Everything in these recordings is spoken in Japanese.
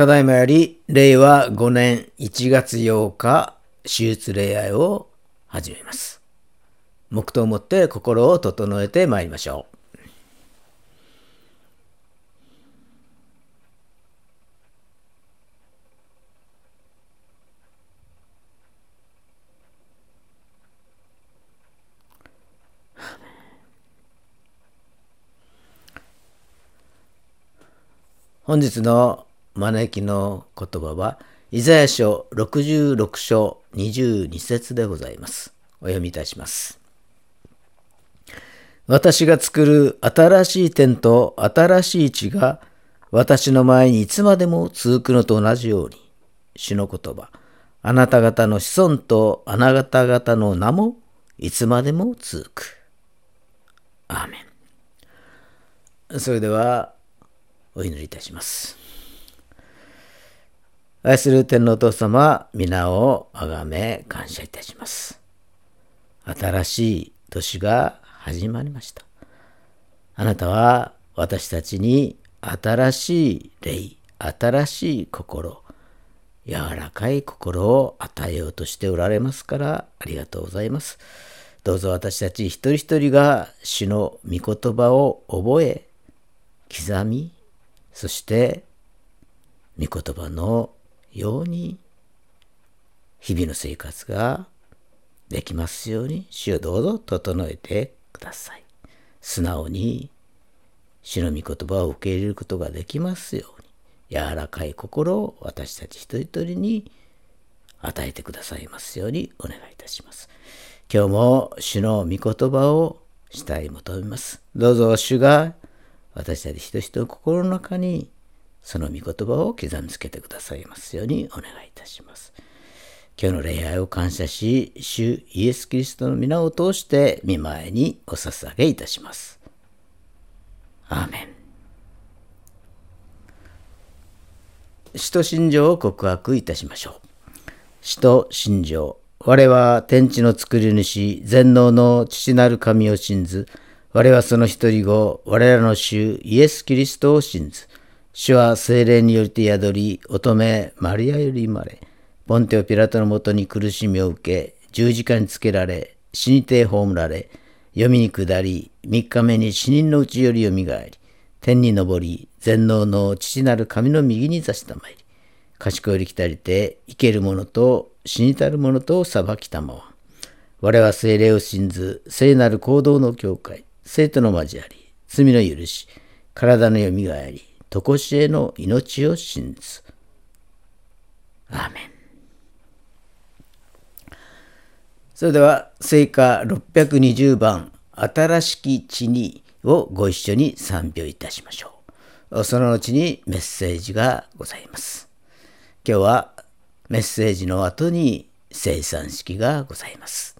ただいまより令和5年1月8日手術礼拝を始めます。黙祷をもって心を整えてまいりましょう。本日の招きの言葉は、イザヤ書66章22節でございます。お読みいたします。私が作る新しい天と新しい地が私の前にいつまでも続くのと同じように、主の言葉、あなた方の子孫とあなた方の名もいつまでも続く。アーメン。それでは、お祈りいたします。愛する天皇お父様、皆をあがめ感謝いたします。新しい年が始まりました。あなたは私たちに新しい霊、新しい心、柔らかい心を与えようとしておられますからありがとうございます。どうぞ私たち一人一人が主の御言葉を覚え、刻み、そして御言葉のように日々の生活ができますように主をどうぞ整えてください。素直に主の御言葉を受け入れることができますように柔らかい心を私たち一人一人に与えてくださいますようにお願いいたします。今日も主の御言葉をしたい求めます。どうぞ主が私たち一人一人の心の中にその御言葉を刻みつけてくださいますようにお願いいたします。今日の礼拝を感謝し、主イエス・キリストの皆を通して見舞いにお捧げいたします。アーメン。使徒信条を告白いたしましょう。使徒信条。我は天地の作り主、全能の父なる神を信ず。我はその一人子、我らの主イエス・キリストを信ず。主は精霊によりて宿り、乙女マリアより生まれ、ポンテオ・ピラトのもとに苦しみを受け、十字架につけられ、死にて葬られ、読みに下り、三日目に死人のうちよりよみがえり、天に昇り、全能の父なる神の右に座したまいり、賢より来たりて、生ける者と死にたる者と裁きたまわ。我は精霊を信ず、聖なる行動の教会、生徒の交わり、罪の許し、体のよみがえり、とこしえの命を信ず。アーメン。それでは、聖歌620番、新しき地にをご一緒に賛美をいたしましょう。その後にメッセージがございます。今日はメッセージの後に生産式がございます。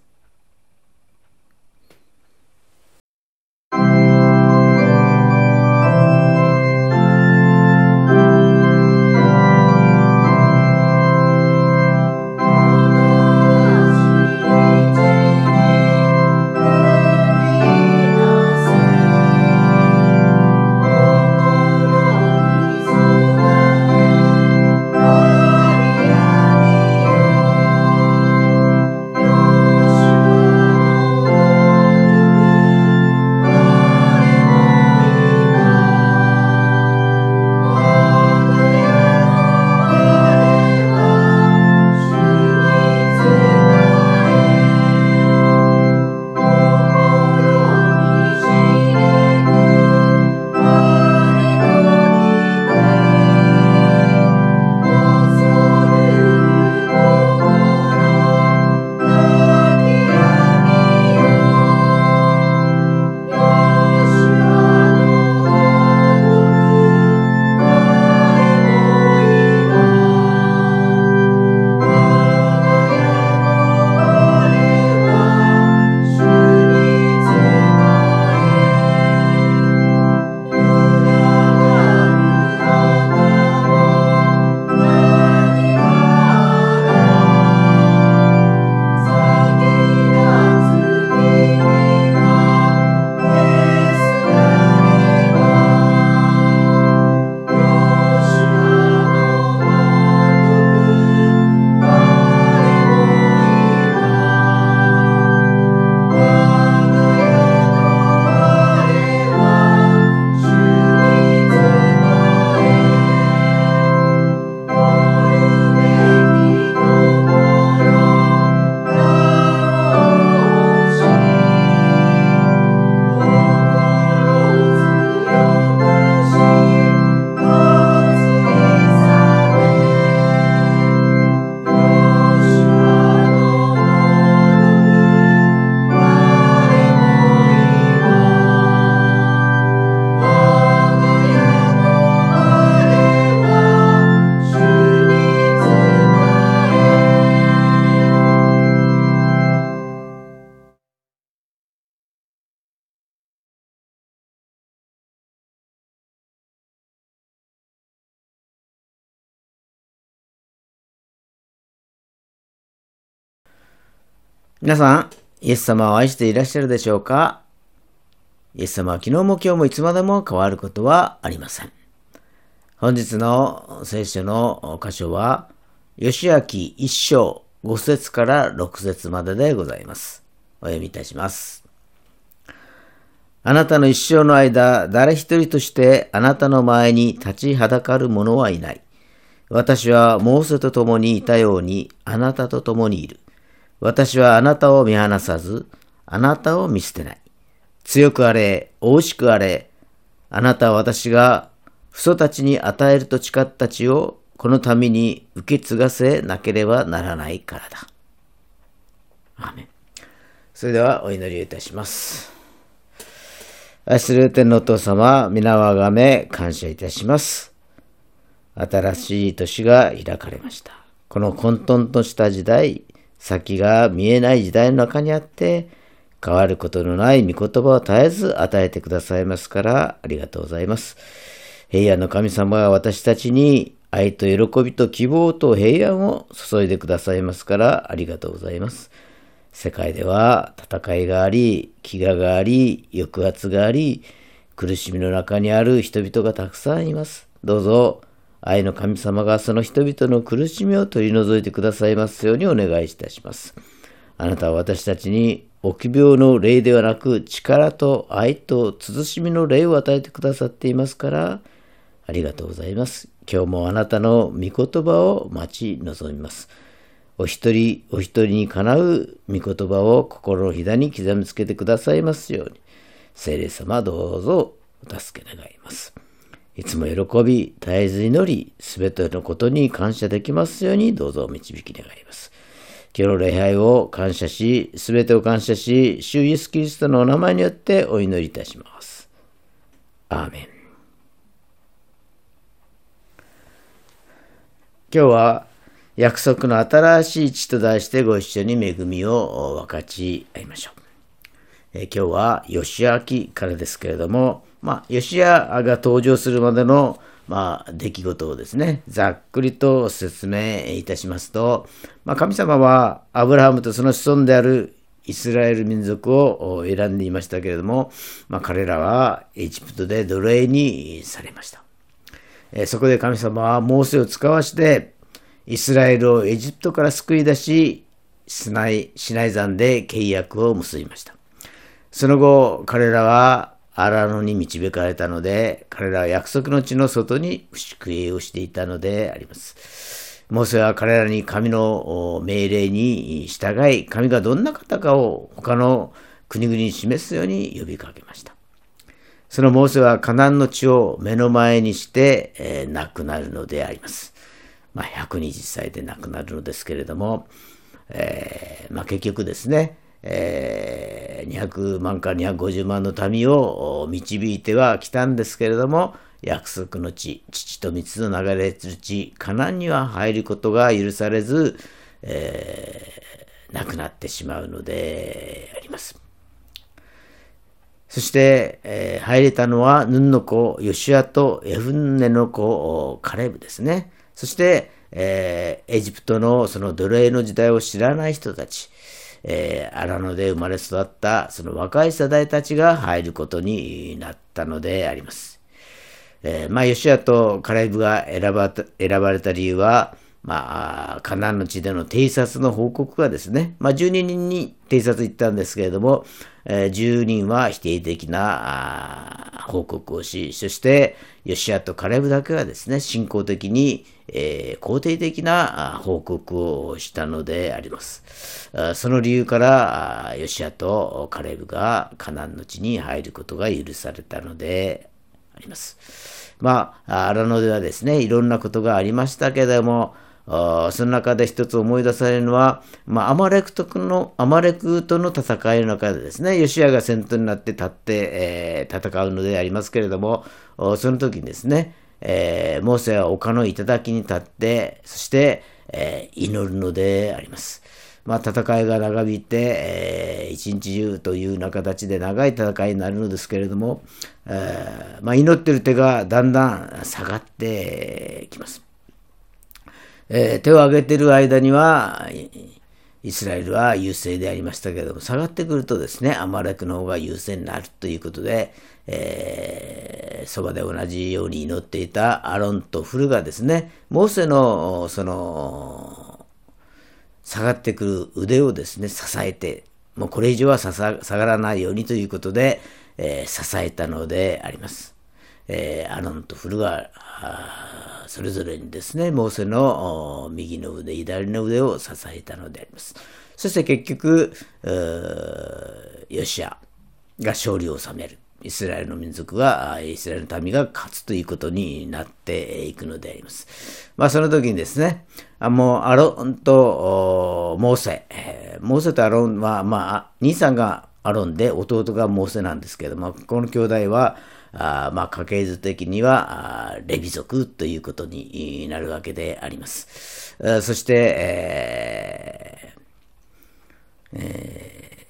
皆さん、イエス様を愛していらっしゃるでしょうか？イエス様は昨日も今日もいつまでも変わることはありません。本日の聖書の箇所は、吉明一章5節から6節まででございます。お読みいたします。あなたの一生の間、誰一人としてあなたの前に立ちはだかる者はいない。私はモーセと共にいたようにあなたと共にいる。私はあなたを見放さず、あなたを見捨てない。強くあれ、大しくあれ、あなたは私が父祖たちに与えると誓った地をこのために受け継がせなければならないからだ。アメそれではお祈りをいたします。愛する天のお父様、皆をあがめ感謝いたします。新しい年が開かれました。この混沌とした時代、先が見えない時代の中にあって、変わることのない御言葉を絶えず与えてくださいますからありがとうございます。平安の神様が私たちに愛と喜びと希望と平安を注いでくださいますからありがとうございます。世界では戦いがあり、飢餓があり、抑圧があり、苦しみの中にある人々がたくさんいます。どうぞ愛の神様がその人々の苦しみを取り除いてくださいますようにお願いいたします。あなたは私たちに臆病の霊ではなく力と愛と慎みの霊を与えてくださっていますからありがとうございます。今日もあなたの御言葉を待ち望みます。お一人お一人にかなう御言葉を心のひだに刻みつけてくださいますように、聖霊様どうぞお助け願います。いつも喜び、絶えず祈り、すべてのことに感謝できますようにどうぞ導き願います。今日の礼拝を感謝し、すべてを感謝し、主イエスキリストのお名前によってお祈りいたします。アーメン。今日は約束の新しい地と題してご一緒に恵みを分かち合いましょう。え今日は吉明からですけれども、まあ、吉谷が登場するまでの、まあ、出来事をですね、ざっくりと説明いたしますと、まあ、神様はアブラハムとその子孫であるイスラエル民族を選んでいましたけれども、まあ、彼らはエジプトで奴隷にされました。えそこで神様はモーセを使わしてイスラエルをエジプトから救い出し、シナイ山で契約を結びました。その後、彼らは荒野に導かれたので、彼らは約束の地の外に宿営をしていたのであります。モーセは彼らに神の命令に従い、神がどんな方かを他の国々に示すように呼びかけました。そのモーセはカナンの地を目の前にして、えー、亡くなるのであります。まあ、120歳で亡くなるのですけれども、えーまあ、結局ですね、えー、200万から250万の民を導いてはきたんですけれども、約束の地、父と蜜の流れる地、カナンには入ることが許されず、えー、亡くなってしまうのであります。そして、えー、入れたのはヌンの子、ヨシアとエフンネの子、カレブですね。そして、えー、エジプトのその奴隷の時代を知らない人たち、えー、荒野で生まれ育ったその若い世代たちが入ることになったのであります。えー、まあ、ヨシアとカレブが選ば選ばれた理由は、まあ、カナンの地での偵察の報告がですね、まあ、12人に偵察行ったんですけれども、えー、10人は否定的な報告をし、そして、ヨシアとカレブだけはですね、信仰的に、えー、肯定的な報告をしたのであります。その理由から、ヨシアとカレブがカナンの地に入ることが許されたのであります。まあ、荒野ではですね、いろんなことがありましたけれども、その中で一つ思い出されるのは、まあ、アマレクとの、アマレクとの戦いの中でですね、ヨシアが先頭になって立って、えー、戦うのでありますけれども、その時にですね、えー、モーセは丘の頂に立って、そして、えー、祈るのであります。まあ、戦いが長引いて、えー、一日中というような形で長い戦いになるのですけれども、えーまあ、祈ってる手がだんだん下がってきます。えー、手を挙げてる間には、イスラエルは優勢でありましたけれども、下がってくるとですね、アマレクの方が優勢になるということで、えー、そばで同じように祈っていたアロンとフルがですね、モーセの、その、下がってくる腕をですね、支えて、もうこれ以上は下がらないようにということで、えー、支えたのであります。えー、アロンとフルが、それぞれにですね、モーセの右の腕、左の腕を支えたのであります。そして結局、ヨシアが勝利を収める。イスラエルの民族が、イスラエルの民が勝つということになっていくのであります。まあその時にですね、もうアロンとモーセ、モーセとアロンは、まあ、兄さんがアロンで弟がモーセなんですけども、この兄弟は、あまあ、家系図的にはレビ族ということになるわけであります。そして、えーえ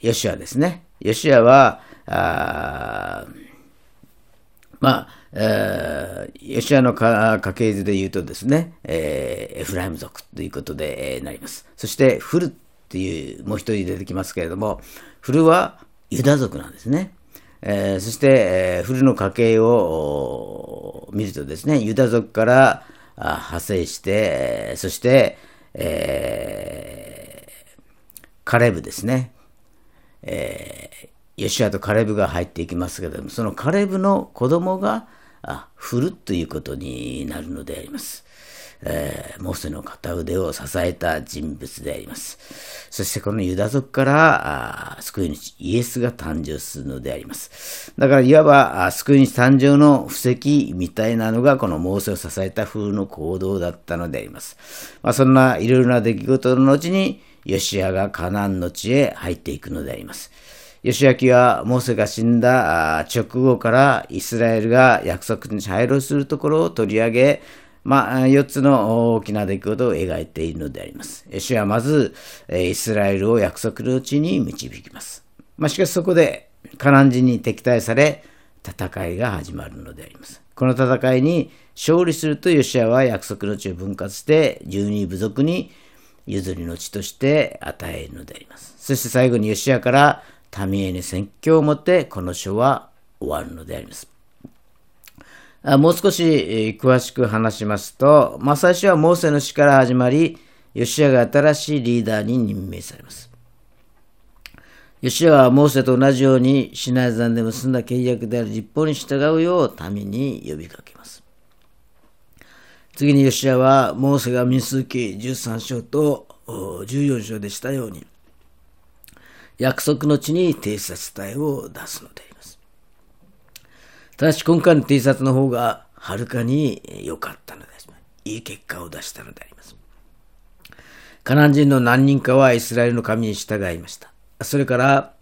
ー、ヨシアですね。ヨシアは、あまあ、えー、ヨシアの家系図で言うとですね、えー、エフライム族ということで、えー、なります。そして、フルっていう、もう一人出てきますけれども、フルはユダ族なんですね。えー、そして、えー、古の家系を見るとですね、ユダ族から派生して、そして、えー、カレブですね、えー、ヨシアとカレブが入っていきますけれども、そのカレブの子供があフルということになるのであります。えー、モーセの片腕を支えた人物であります。そしてこのユダ族から救い主イエスが誕生するのであります。だからいわば救い主誕生の布石みたいなのがこのモーセを支えた風の行動だったのであります。まあ、そんないろいろな出来事の後にヨシアがカナンの地へ入っていくのであります。ヨシアキはモーセが死んだ直後からイスラエルが約束に入ろうするところを取り上げ、まあ、4つの大きな出来事を描いているのであります。主はまず、イスラエルを約束の地に導きます。まあ、しかしそこで、カナン人に敵対され、戦いが始まるのであります。この戦いに勝利するとヨシアは約束の地を分割して十二部族に譲りの地として与えるのであります。そして最後にヨシアから民へに宣教をもってこの書は終わるのであります。もう少し詳しく話しますと、まあ、最初はモーセの死から始まり、ヨシアが新しいリーダーに任命されます。ヨシアはモーセと同じようにシナイ山で結んだ契約である立法に従うよう民に呼びかけます。次にヨシアはモーセが民数記13章と14章でしたように約束の地に偵察隊を出すのでただし今回の T シャツの方がはるかに良かったのです。いい結果を出したのであります。カナン人の何人かはイスラエルの神に従いました。それから、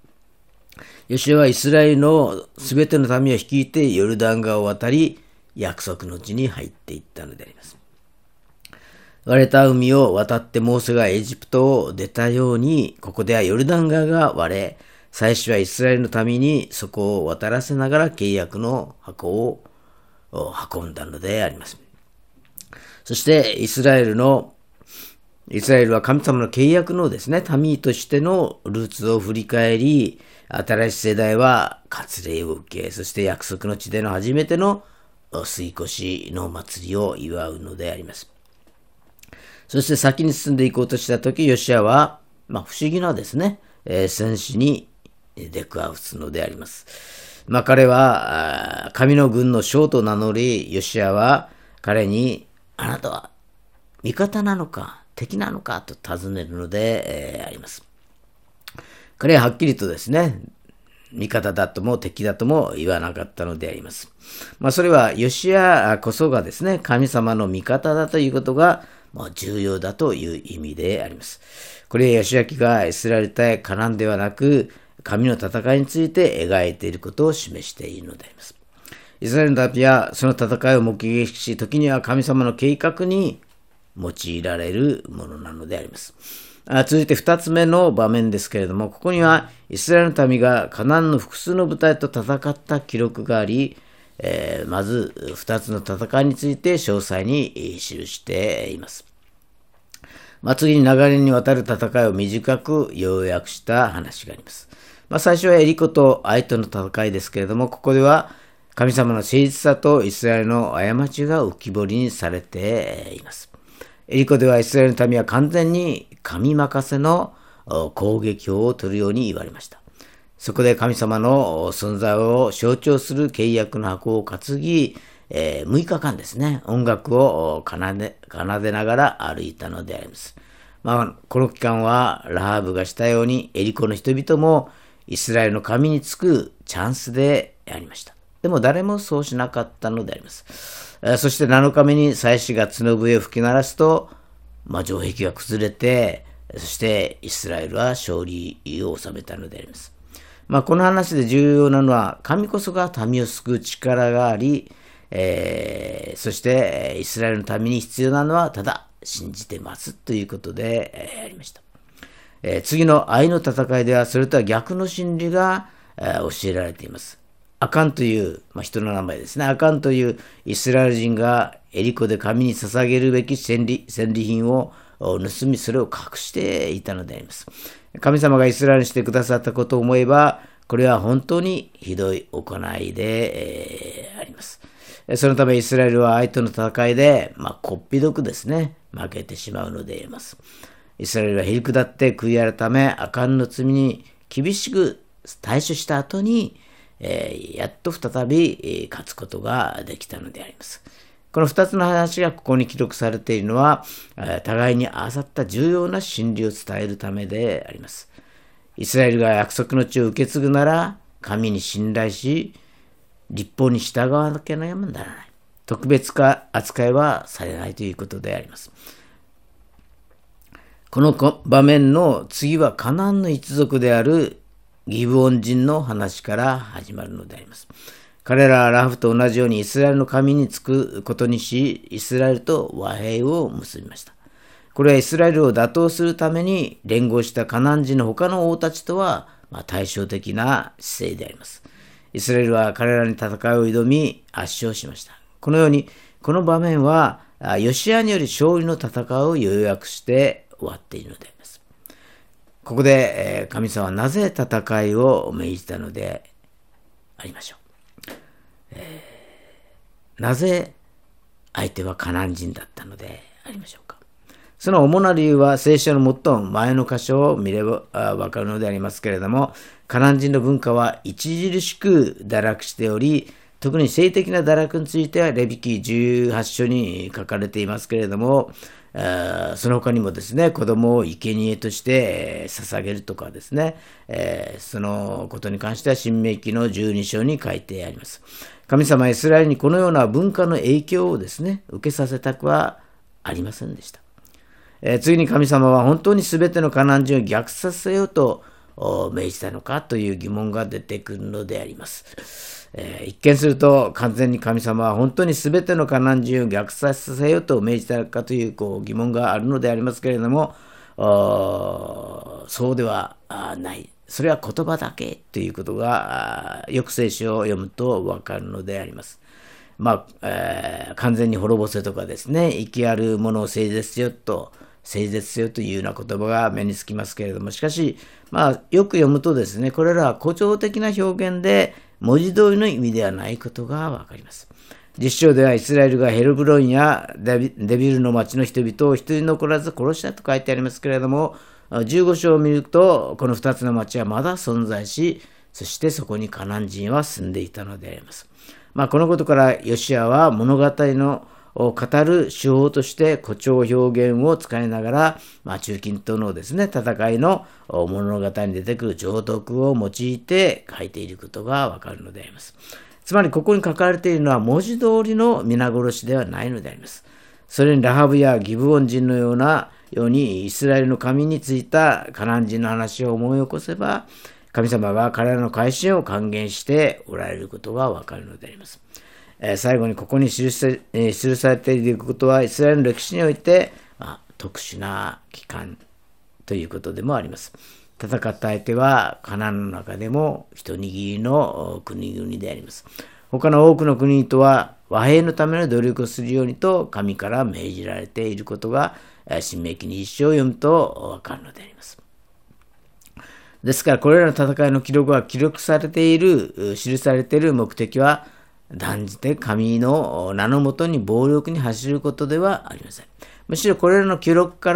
ヨシュはイスラエルのすべての民を率いてヨルダン川を渡り、約束の地に入っていったのであります。割れた海を渡ってモーセがエジプトを出たように、ここではヨルダン川が割れ、最初はイスラエルのためにそこを渡らせながら契約の箱を運んだのであります。そしてイスラエルのイスラエルは神様の契約のですね、民としてのルーツを振り返り、新しい世代は割礼を受け、そして約束の地での初めての吸い越しの祭りを祝うのであります。そして先に進んでいこうとしたとき、ヨシアは、まあ、不思議なですね、えー、戦士に出くわすのであります。まあ、彼は神の軍の将と名乗り、ヨシアは彼に、あなたは味方なのか敵なのかと尋ねるので、えー、あります。彼ははっきりとですね、味方だとも敵だとも言わなかったのであります。まあ、それは、ヨシアこそがですね、神様の味方だということが、まあ、重要だという意味であります。これヨシアキがイスラエル対カナンではなく、神の戦いについて描いていることを示しているのであります。イスラエルの民はその戦いを目撃し、時には神様の計画に用いられるものなのであります。続いて2つ目の場面ですけれども、ここにはイスラエルの民がカナンの複数の部隊と戦った記録があり、えー、まず2つの戦いについて詳細に記しています。まあ、次に流れにわたる戦いを短く要約した話があります。まあ、最初はエリコと愛との戦いですけれども、ここでは神様の誠実さとイスラエルの過ちが浮き彫りにされています。エリコではイスラエルの民は完全に神任せの攻撃法を取るように言われました。そこで神様の存在を象徴する契約の箱を担ぎ、えー、6日間ですね、音楽を奏で奏でながら歩いたのであります。まあ、この期間は、ラハーブがしたように、エリコの人々もイスラエルの神につくチャンスでありました。でも誰もそうしなかったのであります。そして7日目に祭司が角笛を吹き鳴らすと、まあ、城壁が崩れて、そしてイスラエルは勝利を収めたのであります。まあ、この話で重要なのは、神こそが民を救う力があり、えー、そしてイスラエルのために必要なのはただ信じてますということで、ありました。えー、次の愛の戦いではそれとは逆の真理が、えー、教えられています。アカンという、まあ、人の名前ですね。アカンというイスラエル人がエリコで神に捧げるべき戦利戦利品を盗み、それを隠していたのであります。神様がイスラエルにしてくださったことを思えば、これは本当にひどい行いで、えー、あります。そのためイスラエルは相手の戦いで、まあ、こっぴどくですね、負けてしまうのであります。イスラエルはへりくだって悔い改め、アカンの罪に厳しく対処した後に、えー、やっと再び勝つことができたのであります。この2つの話がここに記録されているのは、互いに合わさった重要な真理を伝えるためであります。イスラエルが約束の地を受け継ぐなら、神に信頼し、立法に従わなければならない。特別化扱いはされないということであります。この場面の次はカナンの一族であるギブオン人の話から始まるのであります。彼らはラフと同じようにイスラエルの神につくことにし、イスラエルと和平を結びました。これはイスラエルを打倒するために連合したカナン人の他の王たちとは、ま、対照的な姿勢であります。イスラエルは彼らに戦いを挑み圧勝しました。このように、この場面は、ヨシアにより勝利の戦いを要約して終わっているのであります。ここで、神様はなぜ戦いを命じたのでありましょう。えー、なぜ相手はカナン人だったのでありましょうか。その主な理由は聖書の最も前の箇所を見ればわかるのでありますけれども、カナン人の文化は著しく堕落しており、特に性的な堕落についてはレビキ18書に書かれていますけれども、その他にもですね、子供を生贄として捧げるとかですね、そのことに関しては新明記の12章に書いてあります。神様イスラエルにこのような文化の影響をですね、受けさせたくはありませんでした。次に神様は本当に全てのカナン人を虐殺せようと命じたのかという疑問が出てくるのであります。えー、一見すると完全に神様は本当に全てのカナン人を虐殺させようと命じたのかというこう疑問があるのでありますけれども、そうではない。それは言葉だけということがよく聖書を読むとわかるのであります。まあ、えー、完全に滅ぼせとかですね、生きあるものを聖絶しよと、誠実性というような言葉が目につきますけれども、しかし、まあ、よく読むとですね、これらは誇張的な表現で、文字通りの意味ではないことがわかります。実証ではイスラエルがヘルブロンやデビルの町の人々を一人残らず殺したと書いてありますけれども、15章を見ると、この2つの町はまだ存在し、そしてそこにカナン人は住んでいたのであります。まあ、このことから、ヨシアは物語のを語る手法として誇張表現を使いながら、まあ、中近東のですね、戦いの物語に出てくる浄徳を用いて書いていることがわかるのであります。つまり、ここに書かれているのは文字通りの皆殺しではないのであります。それにラハブやギブオン人のようなようにイスラエルの神についたカナン人の話を思い起こせば、神様が彼らの改心を還元しておられることがわかるのであります。最後にここに記さ,、記されていることは、イスラエルの歴史において、まあ、特殊な期間ということでもあります。戦った相手は、カナンの中でも一握りの国々であります。他の多くの国とは和平のための努力をするようにと神から命じられていることが新明記に一章を読むとわかるのであります。ですから、これらの戦いの記録が記録されている、記されている目的は、断じて神の名のもとに暴力に走ることではありません。むしろこれらの記録か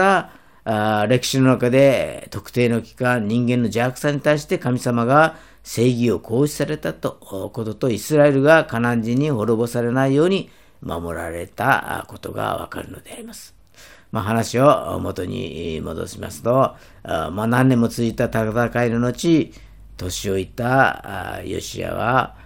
ら歴史の中で特定の期間、人間の邪悪さに対して神様が正義を行使されたとことと、イスラエルがカナン人に滅ぼされないように守られたことがわかるのであります。まあ、話を元に戻しますと、まあ、何年も続いた戦いの後、年老いたヨシアは、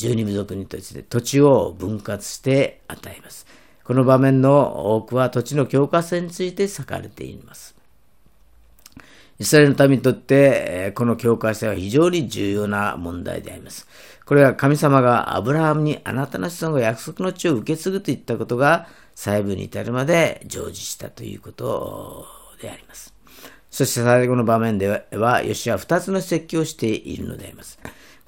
十二部族にとして土地を分割して与えます。この場面の多くは土地の境界線について書かれています。イスラエルの民にとって、この境界線は非常に重要な問題であります。これは神様がアブラハムにあなたの子孫が約束の地を受け継ぐといったことが細部に至るまで成就したということであります。そして最後の場面では、ヨシは2つの説教をしているのであります。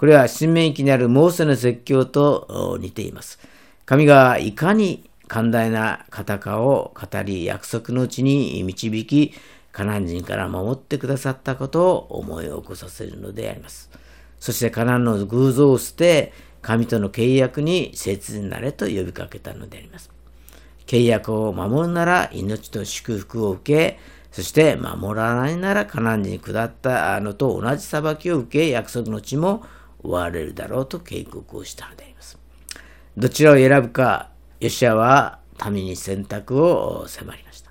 これは新明記にあるモーセの説教と似ています。神がいかに寛大な方かを語り、約束のうちに導き、カナン人から守ってくださったことを思い起こさせるのであります。そしてカナンの偶像を捨て、神との契約に誠実になれと呼びかけたのであります。契約を守るなら命と祝福を受け、そして守らないならカナン人に下ったのと同じ裁きを受け、約束の地も追われるだろうと警告をしたのであります。どちらを選ぶか、ヨシアは民に選択を迫りました。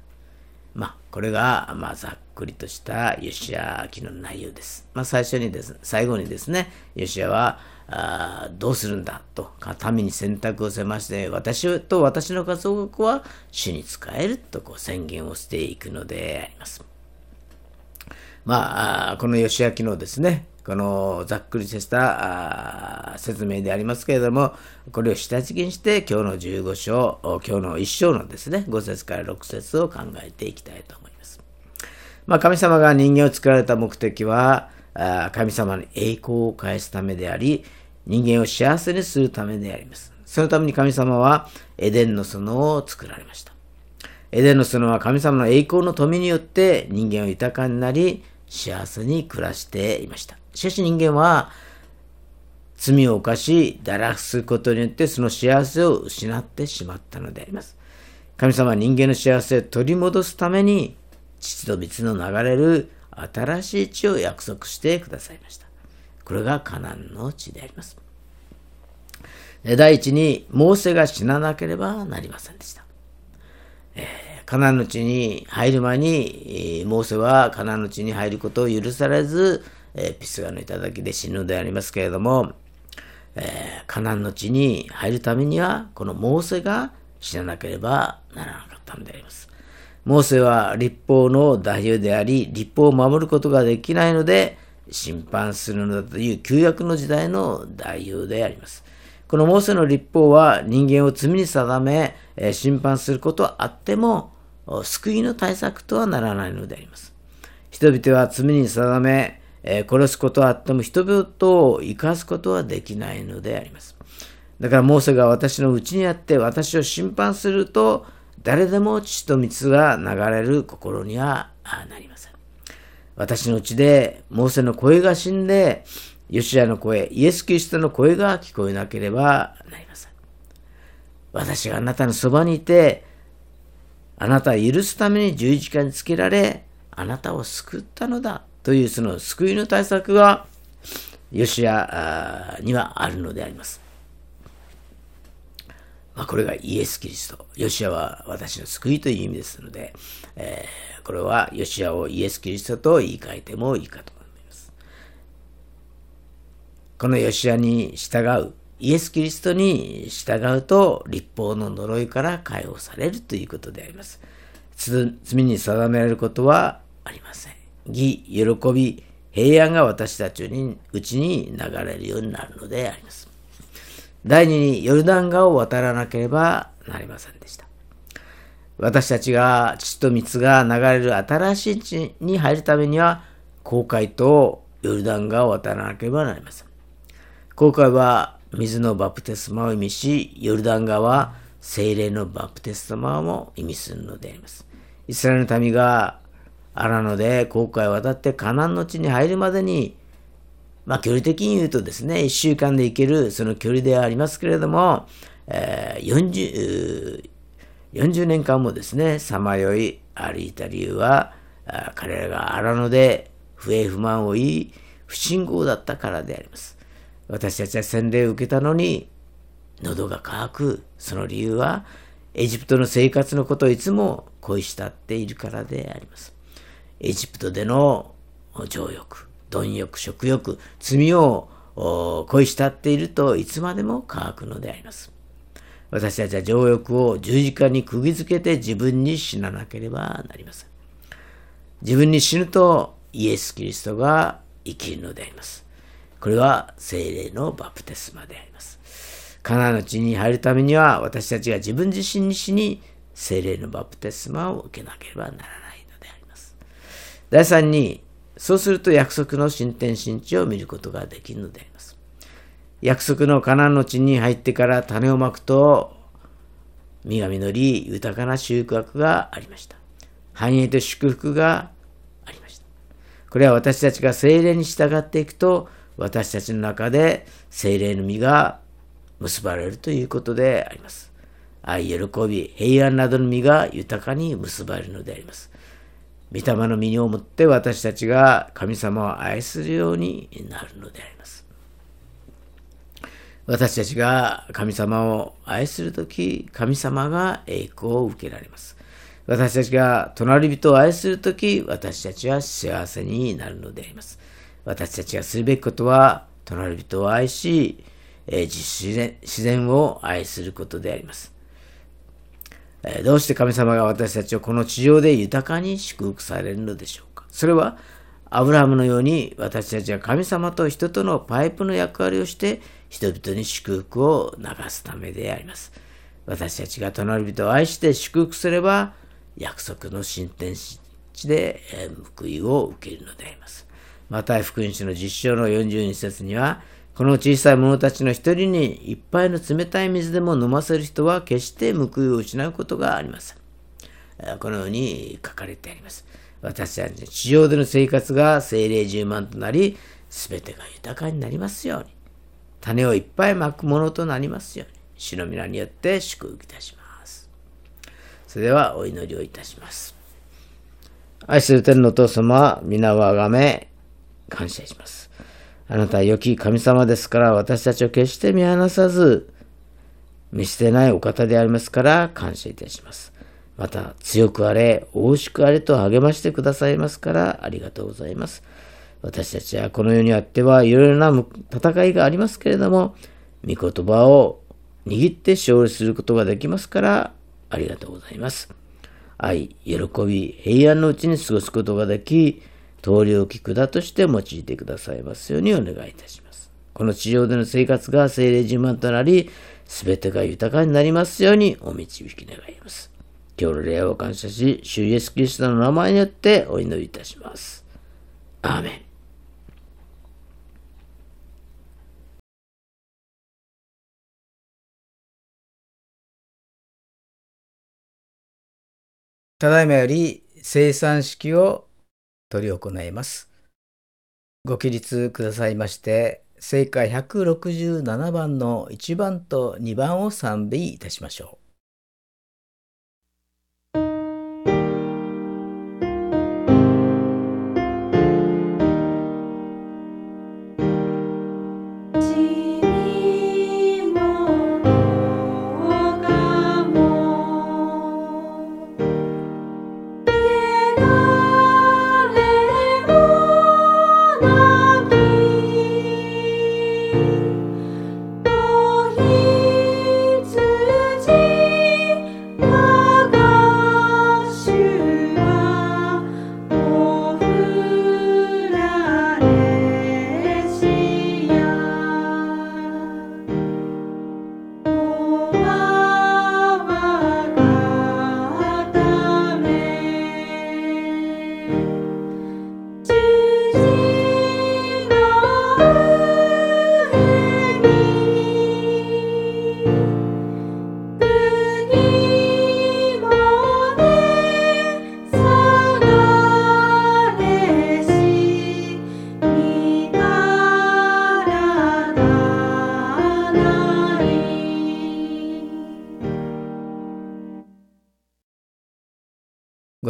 まあ、これが、まあ、ざっくりとしたヨシア記の内容です。まあ、最初にです、最後にですね、ヨシアは、あどうするんだと、民に選択をせまして、私と私の家族は主に仕えるとこう宣言をしていくのであります。まあ、この吉明のですね、このざっくりとした説明でありますけれども、これを下敷きにして、今日の15章、今日の1章のですね、5節から6節を考えていきたいと思います。まあ、神様が人間を作られた目的は、神様の栄光を返すためであり、人間を幸せにするためであります。そのために神様はエデンの園を作られました。エデンの園は神様の栄光の富によって人間は豊かになり、幸せに暮らしていました。しかし人間は罪を犯し、堕落することによってその幸せを失ってしまったのであります。神様は人間の幸せを取り戻すために、父と蜜の流れる新しい地を約束してくださいました。これがカナンの地であります。第一に、モーセが死ななければなりませんでした。えー、カナンの地に入る前に、モーセはカナンの地に入ることを許されず、えー、ピスガの頂で死ぬのでありますけれども、えー、カナンの地に入るためには、このモーセが死ななければならなかったのであります。モーセは立法の代表であり、立法を守ることができないので、審判するのだという旧約の時代の代表であります。このモーセの立法は人間を罪に定め、え審判することはあっても、救いの対策とはならないのであります。人々は罪に定め、えー、殺すことはあっても人々を生かすことはできないのであります。だからモーセが私のうちにあって私を審判すると誰でも血と蜜が流れる心にはなりません。私のうちでモーセの声が死んでヨシアの声、イエス・キリストの声が聞こえなければなりません。私があなたのそばにいてあなたを許すために十字架につけられあなたを救ったのだというその救いの対策が、ヨシアにはあるのであります。まあ、これがイエス・キリスト。ヨシアは私の救いという意味ですので、えー、これはヨシアをイエス・キリストと言い換えてもいいかと思います。このヨシアに従う、イエス・キリストに従うと、立法の呪いから解放されるということであります。罪に定められることはありません。義、喜び、平安が私たちにうちに流れるようになるのであります。第二にヨルダン川を渡らなければなりませんでした。私たちが血と蜜が流れる新しい地に入るためには、航海とヨルダン川を渡らなければなりません。航海は水のバプテスマを意味し、ヨルダン川は精霊のバプテスマも意味するのであります。イスラエルの民が荒野で航海を渡ってカナンの地に入るまでに、まあ距離的に言うとですね、1週間で行けるその距離ではありますけれども、えー、40, 40年間もですね、さまよい歩いた理由は、彼らが荒野で不平不満を言い、不信号だったからであります。私たちは洗礼を受けたのに、喉が渇く、その理由は、エジプトの生活のことをいつも恋したっているからであります。エジプトでの情欲、貪欲、食欲、罪を恋したっているといつまでも乾くのであります。私たちは情欲を十字架に釘付けて自分に死ななければなりません。自分に死ぬとイエス・キリストが生きるのであります。これは精霊のバプテスマであります。カナの地に入るためには私たちが自分自身に死に精霊のバプテスマを受けなければならない。第3に、そうすると約束の進展進地を見ることができるのであります。約束のカナンの地に入ってから種をまくと、実が実り、豊かな収穫がありました。繁栄と祝福がありました。これは私たちが精霊に従っていくと、私たちの中で精霊の実が結ばれるということであります。愛、喜び、平安などの実が豊かに結ばれるのであります。御霊の身をもって私たちが神様を愛するようになるのであります。私たちが神様を愛するとき、神様が栄光を受けられます。私たちが隣人を愛するとき、私たちは幸せになるのであります。私たちがするべきことは、隣人を愛し、え、自然自然を愛することであります。どうして神様が私たちをこの地上で豊かに祝福されるのでしょうか？それは、アブラハムのように私たちは神様と人とのパイプの役割をして人々に祝福を流すためであります。私たちが隣人を愛して祝福すれば約束の進展地で報いを受けるのであります。マタイ福音書の実証の42節にはこの小さい者たちの一人に一杯の冷たい水でも飲ませる人は決して報いを失うことがありません。このように書かれてあります。私たちの地上での生活が精霊充満となり、すべてが豊かになりますように。種をいっぱいまくものとなりますように。主の皆によって祝福いたします。それではお祈りをいたします。愛する天のお父様、皆をあがめ、感謝します。あなたは良き神様ですから私たちを決して見放さず見捨てないお方でありますから感謝いたします。また強くあれ、大しくあれと励ましてくださいますからありがとうございます。私たちはこの世にあってはいろいろな戦いがありますけれども、御言葉を握って勝利することができますからありがとうございます。愛、喜び、平安のうちに過ごすことができ、通りを聞くだとして用いてくださいますようにお願いいたします。この地上での生活が精霊自慢となり、すべてが豊かになりますようにお導き願います。今日の礼を感謝し、主イエスキリストの名前によってお祈りいたします。アーメン。ただいまより生産式を執り行います。ご起立くださいまして、正解167番の1番と2番を賛美いたしましょう。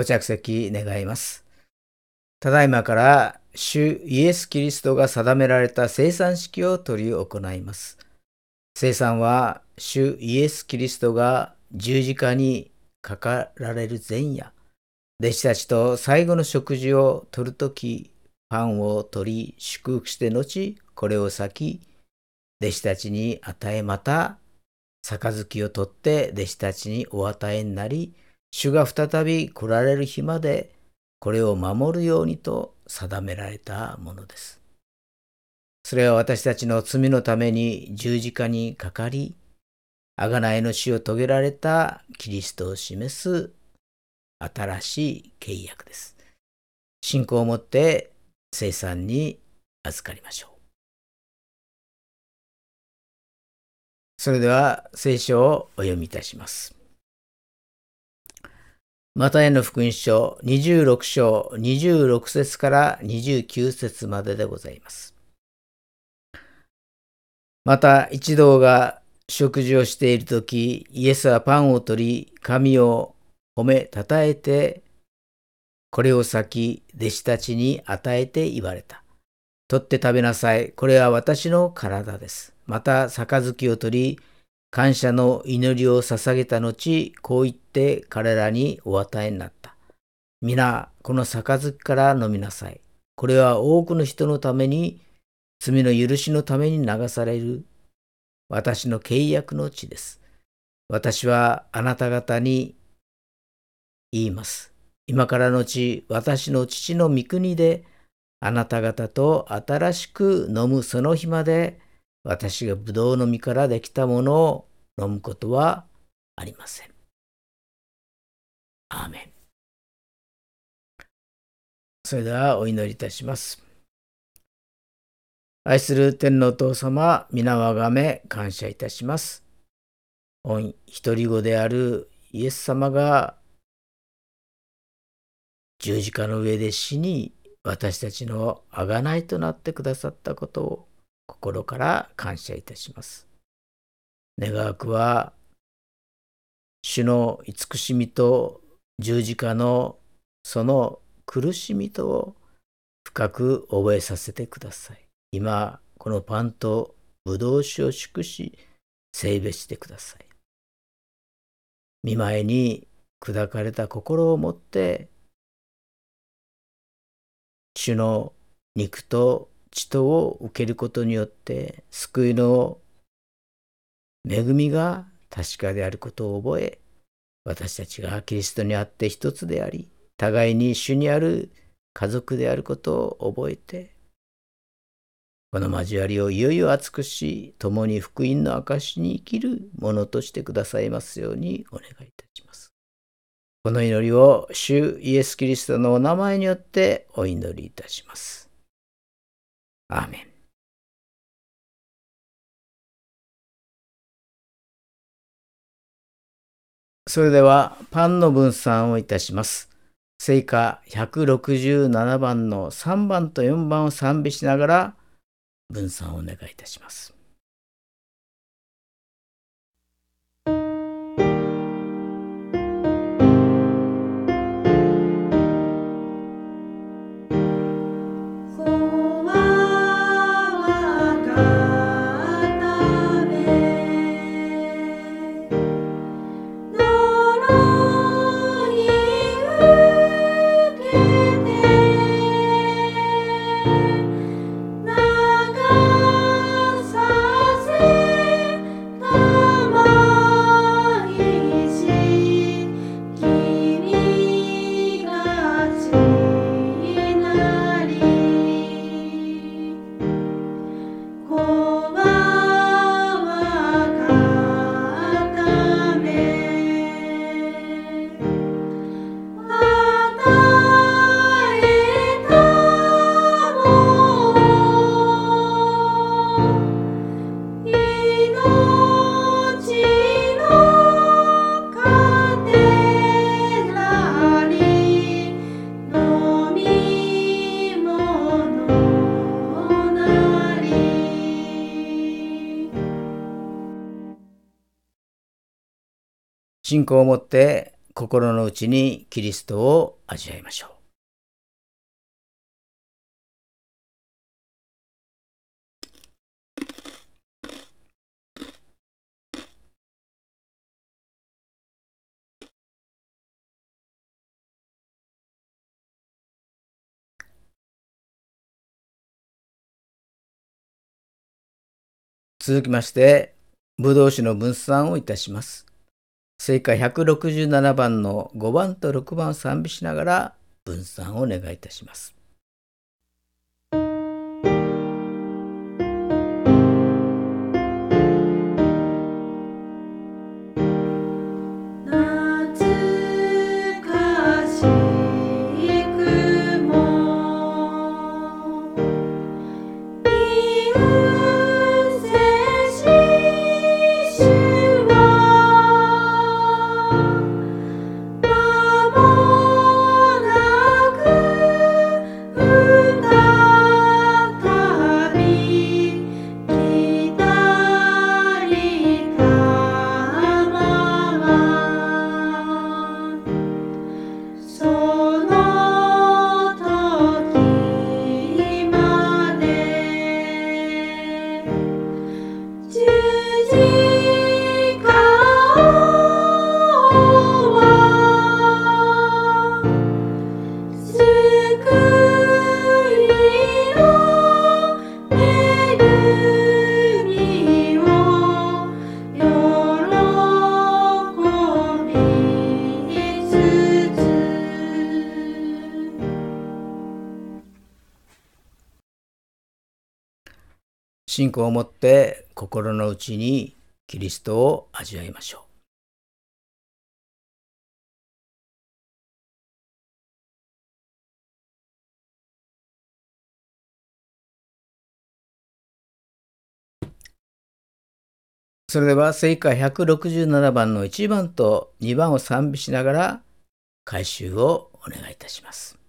ご着席願います。ただいまから主イエス・キリストが定められた生産式を執り行います。生産は主イエス・キリストが十字架にかかられる前夜、弟子たちと最後の食事をとるとき、パンを取り祝福して後、これを裂き、弟子たちに与えまた、杯を取って弟子たちにお与えになり、主が再び来られる日までこれを守るようにと定められたものです。それは私たちの罪のために十字架にかかり、贖いの死を遂げられたキリストを示す新しい契約です。信仰をもって生産に預かりましょう。それでは聖書をお読みいたします。マタイの福音書26章26節から29節まででございます。また一同が食事をしているとき、イエスはパンを取り、神を褒めたたえて、これを先、弟子たちに与えて言われた。取って食べなさい。これは私の体です。また、杯を取り、感謝の祈りを捧げた後、こう言って彼らにお与えになった。皆、この杯から飲みなさい。これは多くの人のために、罪の許しのために流される私の契約の地です。私はあなた方に言います。今からのち、私の父の御国で、あなた方と新しく飲むその日まで、私がブドウの実からできたものを飲むことはありません。アーメン。それではお祈りいたします。愛する天皇父様、皆をあがめ感謝いたします。御一人子であるイエス様が十字架の上で死に私たちの贖いとなってくださったことを心から感謝いたします。願わくは、主の慈しみと十字架のその苦しみとを深く覚えさせてください。今、このパンとぶどう酒を祝し、聖別してください。見舞いに砕かれた心を持って、主の肉と血とを受けることによって救いの恵みが確かであることを覚え私たちがキリストにあって一つであり互いに主にある家族であることを覚えてこの交わりをいよいよ厚くし共に福音の証に生きるものとしてくださいますようにお願いいたします。この祈りを主イエス・キリストのお名前によってお祈りいたします。アーメン。それではパンの分散をいたします。聖歌167番の3番と4番を賛美しながら分散をお願いいたします。信仰を持って心の内にキリストを味わいましょう。続きまして、ブドウ酒の分散をいたします。正解167番の5番と6番を賛美しながら分散をお願いいたします。信仰を持って心の内にキリストを味わいましょう。それでは聖歌167番の1番と2番を賛美しながら回収をお願いいたします。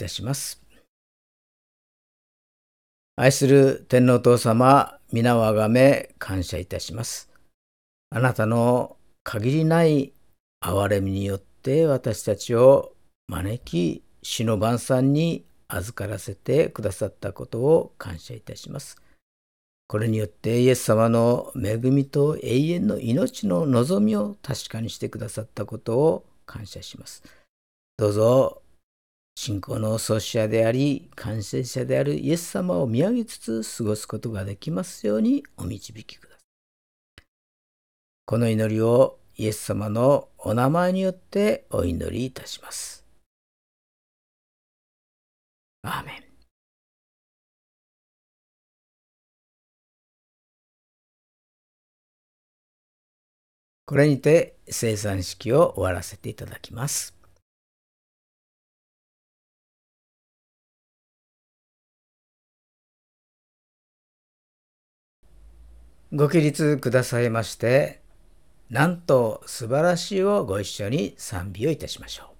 たします。愛する天皇父様、皆をあがめ感謝いたします。あなたの限りない憐れみによって私たちを招き、死の晩餐に預からせてくださったことを感謝いたします。これによってイエス様の恵みと永遠の命の望みを確かにしてくださったことを感謝します。どうぞ信仰の創始者であり、感染者であるイエス様を見上げつつ過ごすことができますようにお導きください。この祈りをイエス様のお名前によってお祈りいたします。アーメン。これにて生産式を終わらせていただきます。ご起立くださいまして、なんと素晴らしいをご一緒に賛美をいたしましょう。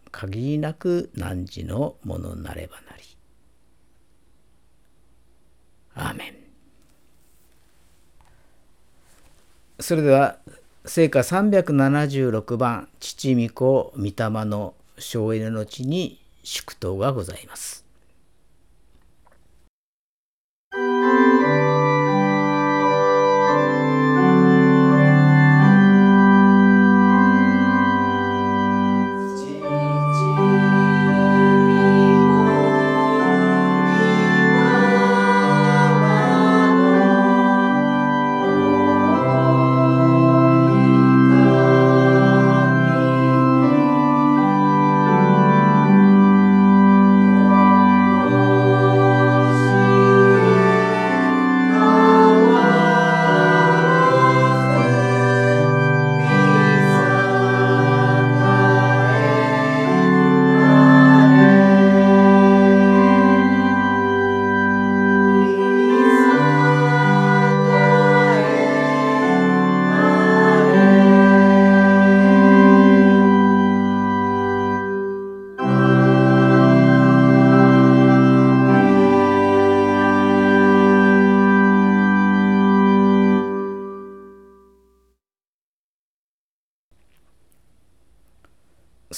限りなく汝のものなればなり。アーメン。それでは聖歌376番父御子御霊の省エネの地に祝祷がございます。